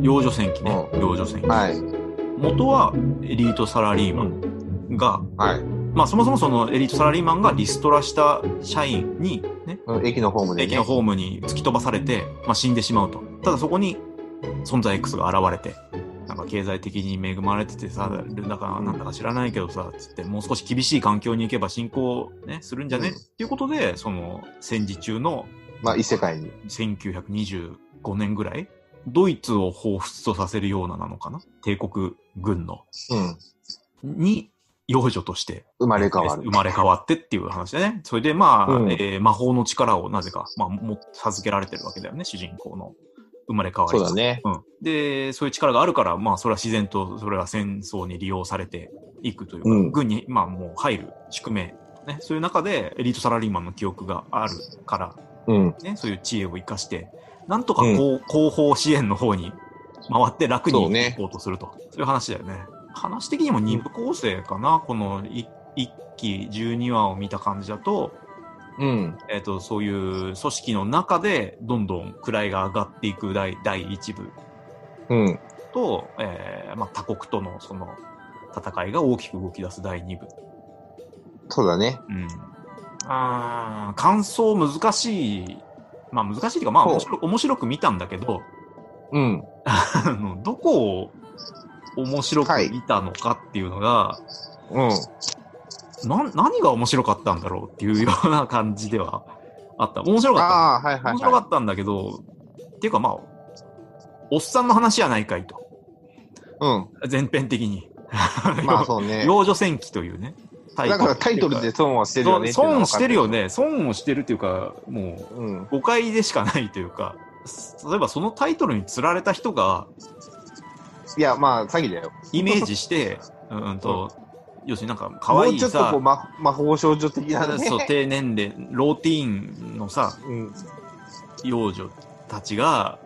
幼女戦記ね。う幼女戦記。はい。元はエリートサラリーマンが、はい。まあそもそもそのエリートサラリーマンがリストラした社員に、ね、うん駅のホームで、ね。駅のホームに突き飛ばされて、まあ死んでしまうと。ただそこに存在 X が現れて、なんか経済的に恵まれててさ、だからなんだか知らないけどさ、つってもう少し厳しい環境に行けば進行ね、するんじゃね、うんっていうことで、その戦時中のまあ、異世界に。1925年ぐらいドイツを彷彿とさせるようななのかな？帝国軍の。うん。に、幼女として生まれ変わる生。まれ変わってっていう話でね。それでまあ、うんえー魔法の力をなぜか、まあ、も授けられてるわけだよね、主人公の生まれ変わりがそうだね。うん。で、そういう力があるから、まあ、それは自然と、それは戦争に利用されていくというか、うん軍に、まあ、もう入る宿命。ね、そういう中で、エリートサラリーマンの記憶があるから、うん。ね、そういう知恵を生かして、なんとか後,、後方支援の方に回って楽に行こうとすると。そういう話だよね。話的にも二部構成かな、この一一期12話を見た感じだと、うん。えっ、と、そういう組織の中で、どんどん位が上がっていく第第一部うん。と、えーまあ、他国とのその戦いが大きく動き出す第2部。そうだね。うん。あー感想難しい。まあ難しいっていうか、まあ面白面白く見たんだけど、うん。あのどこを面白く見たのかっていうのが、うん。なん何が面白かったんだろうっていうような感じではあった。面白かった。はいはいは面白かったんだけど、っていうかまあ、おっさんの話やないかいと。い。うん。全編的に。まあそうね。幼女戦記というね。タイトルだからタイトルで損はしてるよね損してるよね。損をしてるっていうか、もう。うん。誤解でしかないというか、例えばそのタイトルに釣られた人がいや、まあ、詐欺だよ。イメージして、うんと、要するになんか可愛いもうちょっとさこう、、魔魔法少女的なね。そう、低年齢、ローティーンのさ、うん。幼女たちが、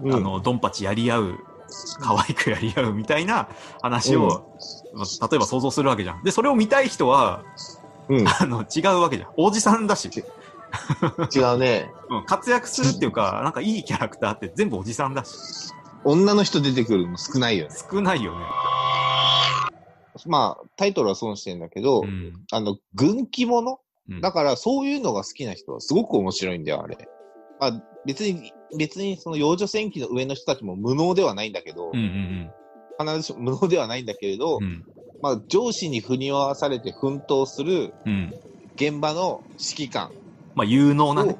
うんあの、ドンパチやり合う、可愛くやり合うみたいな話を、まあ例えば想像するわけじゃん。で、それを見たい人は、うん。あの、違うわけじゃん。おじさんだし、違うね。うん、活躍するっていうか、なんかいいキャラクターって全部おじさんだし、女の人出てくるの少ないよね。少ないよね。まあ、タイトルは損してんだけど、うん。あの、軍記物うんだから、そういうのが好きな人はすごく面白いんだよ、あれ。まあ、別に、別にその幼女戦記の上の人たちも無能ではないんだけど、うんうん必ずしも無能ではないんだけれど、うん。うん。まあ、上司に振り回されて奮闘するうん。現場の指揮官まあ、有能なをね。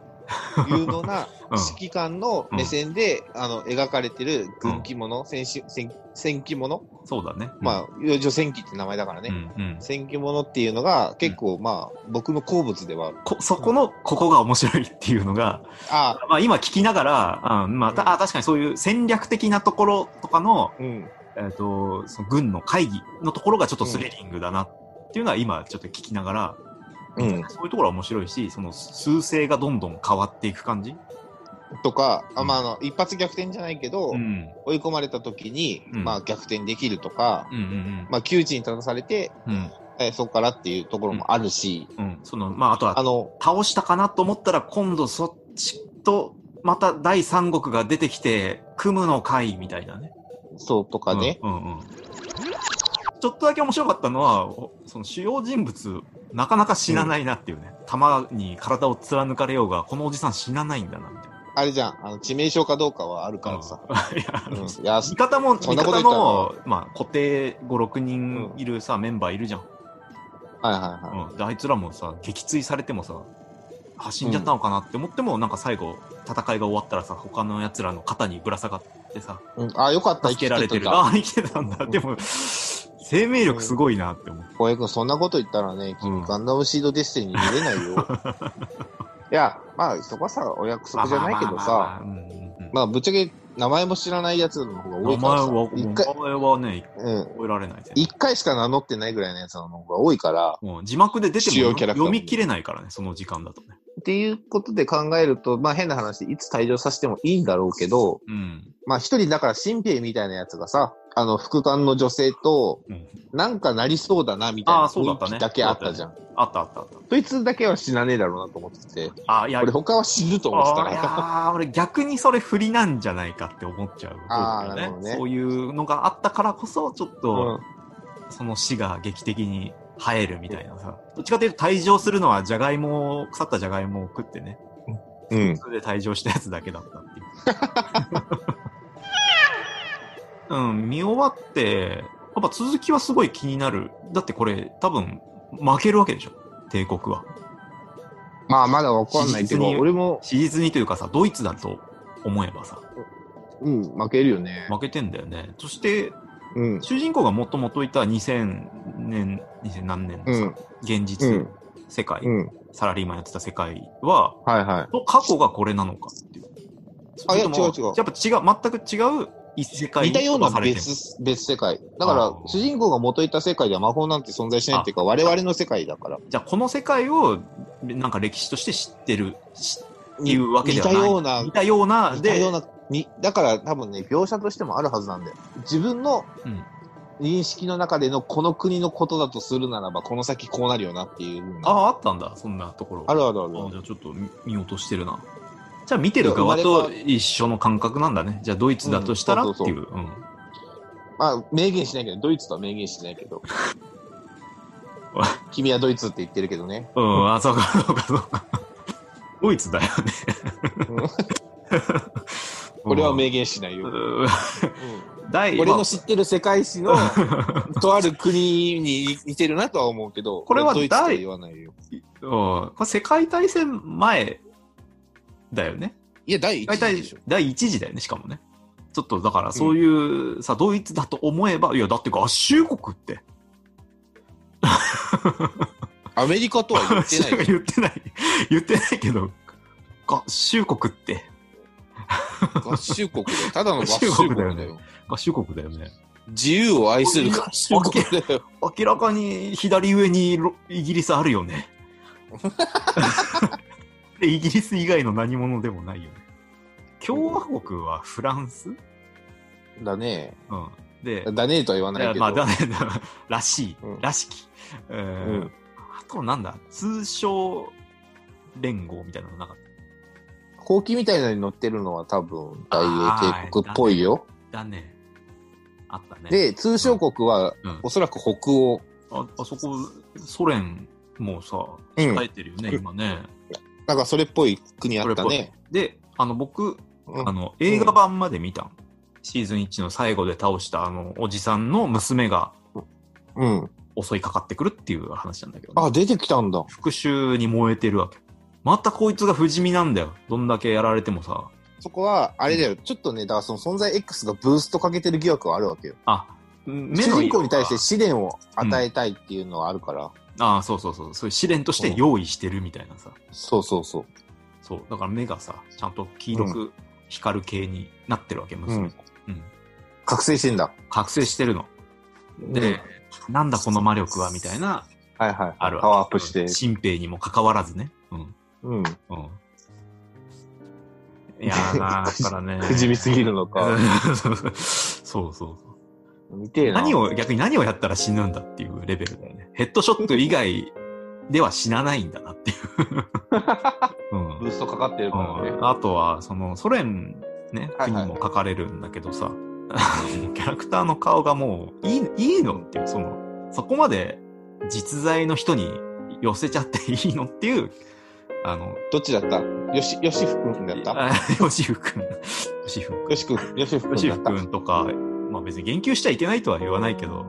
有能なうん指揮官の目線で、あの、描かれてる軍記物、戦士、戦、戦記物？そうだね。まあ、幼女戦記って名前だからね。うんうん。戦記物っていうのが結構、まあ、僕の好物ではある。こ、そこの、ここが面白いっていうのが、あまあ今聞きながら、うん、まあ、たあ確かにそういう戦略的なところとかの、うん。えっ、と、その軍の会議のところがちょっとスリリングだなっていうのは今ちょっと聞きながら、うん。そういうところは面白いし、その数勢がどんどん変わっていく感じとか、あまあ、あの、一発逆転じゃないけど、うん。追い込まれた時に、うんまあ、逆転できるとか、うんうんまあ、窮地に立たされて、うん。うん。えーそこからっていうところもあるし、うん。その、まああとはあの、倒したかなと思ったら今度そっちと、また第三国が出てきて、組むの会みたいなね。そうとかね、うんうんうんちょっとだけ面白かったのは、おその主要人物、なかなか死なないなっていうね。弾に体を貫かれようが、このおじさん死なないんだな、みたいな。あれじゃん、あの、致命傷かどうかはあるからさ。うん いや、うん、いや、味方も、味そんなこと方言ったらの、まあ、固定5、6人いるさ、メンバーいるじゃん。はいはいはい。うん。で、あいつらもさ、撃墜されてもさ、あ、死んじゃったのかなって思っても、なんか最後、戦いが終わったらさ、他の奴らの肩にぶら下がってさ、うん、あ、よかった、助けられてる。生きああ、生きてたんだ。でも、生命力すごいなって思う。小江君、そんなこと言ったらね、君、うんガンダムシードデスティニー見れないよ。いや、まあ、そこはさ、お約束じゃないけどさ、まあぶっちゃけ、名前も知らないやつの方が多名いからさ前は、、一回、名前はね、うん、覚えられないぜ。一回しか名乗ってないぐらいのやつの方が多いから、もう字幕で出ても読み切れないからね、その時間だとね。っていうことで考えると、まあ変な話、いつ退場させてもいいんだろうけど、うん。まあ一人だから新兵みたいなやつがさ、あの、副官の女性と、うんなんかなりそうだな、みたいあなーそうだったねけあったじゃん。あったあったあった。そいつだけは死なねえだろうなと思ってて、あ、いや、俺他は死ぬと思ってたから。ー 俺逆にそれ不利なんじゃないかって思っちゃう方 あーだよなるほどねそういうのがあったからこそ、ちょっうと、ん。その死が劇的に生えるみたいなさ。どっちかというと退場するのはじゃがいもを、腐ったじゃがいもを食ってね。うん。それで退場したやつだけだったっていう。うん、見終わって、やっぱ続きはすごい気になる。だってこれ多分負けるわけでしょ帝国は。まあ、まだわかんないけど、俺も、史実にというかさ、ドイツだと思えばさ、うん、負けるよね。負けてんだよね。そして、うん。主人公がもともといた2000年、2000何年のさ、うん。現実、うん世界、うん。サラリーマンやってた世界は、はいはい。の過去がこれなのかっていう。あいや違う違うやっぱ違う、全く違う異世界似たような別、別世界。だから主人公が元いた世界では魔法なんて存在しないっていうか、我々の世界だから。じゃあこの世界をなんか歴史として知ってるしっていうわけではない。似たような似たような、で、似たような、に、だから多分ね、描写としてもあるはずなんだよ。自分のうん認識の中でのこの国のことだとするならば、この先こうなるよなっていう。ああ、あったんだ、そんなところ。あるあるある。あじゃあちょっと見見落としてるな。じゃあ見てる側と一緒の感覚なんだね。じゃあドイツだとしたらうんっていう。うんまあ、明言しないけど、ドイツとは明言しないけど。君はドイツって言ってるけどね。うん、あ、そうか、そうか、そうか。ドイツだよね。これは明言しないよ。俺の知ってる世界史のとある国に似てるなとは思うけど、これはドイツとは言わないよ。世界大戦前だよね。いや、第一大体次でしょ。第一次だよね、しかもね。ちょっとだからそういう、さ、ドイツだと思えば、いや、だって合衆国って。アメリカとは言ってないよ。言ってない。言ってないけど、合衆国って。合衆国だよ。ただの合衆国だよ。ね合衆国だよね。自由を愛する合衆国だよ。明らかに左上にロイギリスあるよね。でイギリス以外の何者でもないよね。共和国はフランス？だね。うん。で、だねとは言わいないけど。やまあだね、だ らしい、うんらしき。えーうんあとなんだ、通商連合みたいなのなかっほうきみたいなのに乗ってるのは多分大英帝国っぽいよ。た。だね。あったね。で、通商国はうんおそらく北欧。あ、あそこ、ソ連もさ、うん控えてるよね、今ね。なんかそれっぽい国あったね。で、あの、僕、うんあの、映画版まで見たん。シーズン1の最後で倒したあの、おじさんの娘がうん。襲いかかってくるっていう話なんだけどね、あ、出てきたんだ。復讐に燃えてるわけ。またこいつが不死身なんだよ。どんだけやられてもさ。そこは、あれだよ。ちょっとね、だからその存在 X がブーストかけてる疑惑はあるわけよ。あ、目主人公に対して試練を与えたいっていうのはあるから。ああ、そうそうそう。そういう試練として用意してるみたいなさ。そうそうそう。そう。だから目がさ、ちゃんと黄色く光る系になってるわけ、娘も。うん。覚醒してんだ。覚醒してるの。で、なんだこの魔力はみたいな、はいはい。ある。パワーアップして。新兵にもかかわらずね。うん。うん。うん。いやーなだからね。不死身すぎるのか。そうそうそう。見て。何を、逆に何をやったら死ぬんだっていうレベルだよね。ヘッドショット以外では死なないんだなっていう。うん。ブーストかかってるからね。うん。あとは、その、ソ連ね、はいはい。国も書かれるんだけどさ、キャラクターの顔がもう、いい、いいのっていう、その、そこまで実在の人に寄せちゃっていいのっていう、あの、どっちだった？よし、よしふくんだった？あヨシフ君、ヨシフ君。よしくん、よしふくんヨシフだった。君とか、まあ別に言及しちゃいけないとは言わないけど、